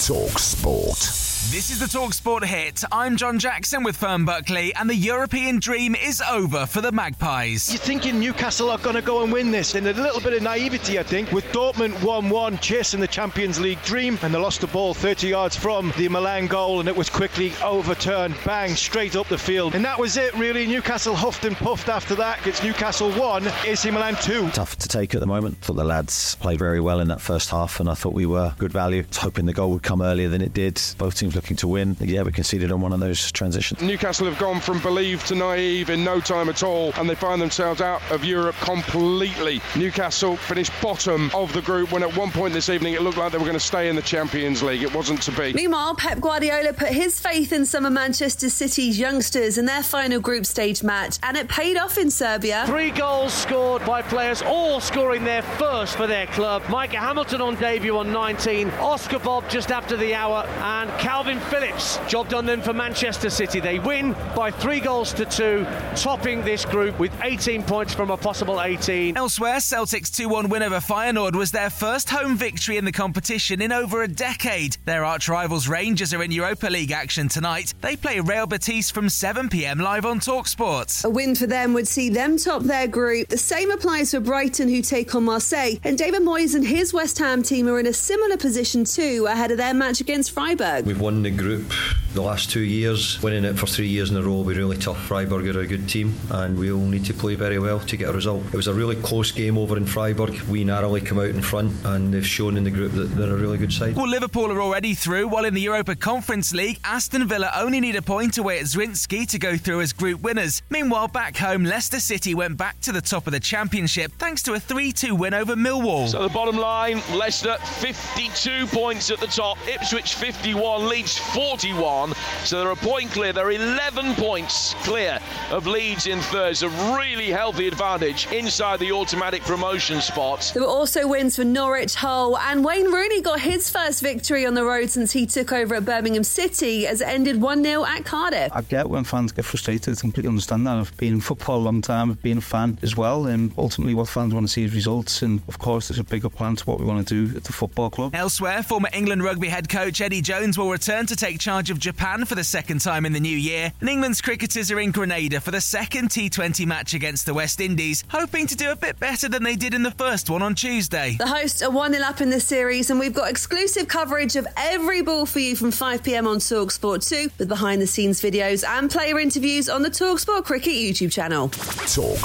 Talk Sport. This is the Talksport hit. I'm John Jackson with Fern Buckley, and the European dream is over for the Magpies. You're thinking Newcastle are going to go and win this, and a little bit of naivety, I think, with Dortmund 1 1 chasing the Champions League dream, and they lost the ball 30 yards from the Milan goal, and it was quickly overturned, bang, straight up the field. And that was it, really. Newcastle huffed and puffed after that. It's Newcastle 1, AC Milan 2. Tough to take at the moment. Thought the lads played very well in that first half, and I thought we were good value. Hoping the goal would come earlier than it did. Both teams looking to win. Yeah, we conceded on one of those transitions. Newcastle have gone from believed to naive in no time at all, and they find themselves out of Europe completely. Newcastle finished bottom of the group when at one point this evening it looked like they were going to stay in the Champions League. It wasn't to be. Meanwhile, Pep Guardiola put his faith in some of Manchester City's youngsters in their final group stage match, and it paid off in Serbia. Three goals scored by players, all scoring their first for their club. Micah Hamilton on debut on 19, Oscar Bobb just after the hour, and Kalvin Phillips. Job done then for Manchester City. They win by three goals to two, topping this group with 18 points from a possible 18. Elsewhere, Celtic's 2 1 win over Feyenoord was their first home victory in the competition in over a decade. Their arch rivals Rangers are in Europa League action tonight. They play Real Betis from 7 pm live on Talksport. A win for them would see them top their group. The same applies for Brighton, who take on Marseille. And David Moyes and his West Ham team are in a similar position too, ahead of their match against Freiburg. We've won the group the last two years, winning it for three years in a row will be really tough. Freiburg are a good team and we'll need to play very well to get a result. It was a really close game over in Freiburg. We narrowly come out in front and they've shown in the group that they're a really good side. Well, Liverpool are already through, while in the Europa Conference League, Aston Villa only need a point away at Zrinjski to go through as group winners. Meanwhile, back home, Leicester City went back to the top of the championship thanks to a 3 2 win over Millwall. So the bottom line Leicester 52 points at the top, Ipswich 51, Leeds 41. So they're a point clear. They're 11 points clear of Leeds in third. It's a really healthy advantage inside the automatic promotion spot. There were also wins for Norwich, Hull, and Wayne Rooney got his first victory on the road since he took over at Birmingham City as it ended 1 0 at Cardiff. I get when fans get frustrated. I completely understand that. I've been in football a long time, I've been a fan as well, and ultimately what fans want to see is results. And of course, there's a bigger plan to what we want to do at the football club. Elsewhere, former England rugby head coach Eddie Jones will return to take charge of Japan for the second time in the new year. And England's cricketers are in Grenada for the second T20 match against the West Indies, hoping to do a bit better than they did in the first one on Tuesday. The hosts are 1 0 up in this series, and we've got exclusive coverage of every ball for you from 5 pm on Talksport 2 with behind the scenes videos and player interviews on the Talksport Cricket YouTube channel. Talk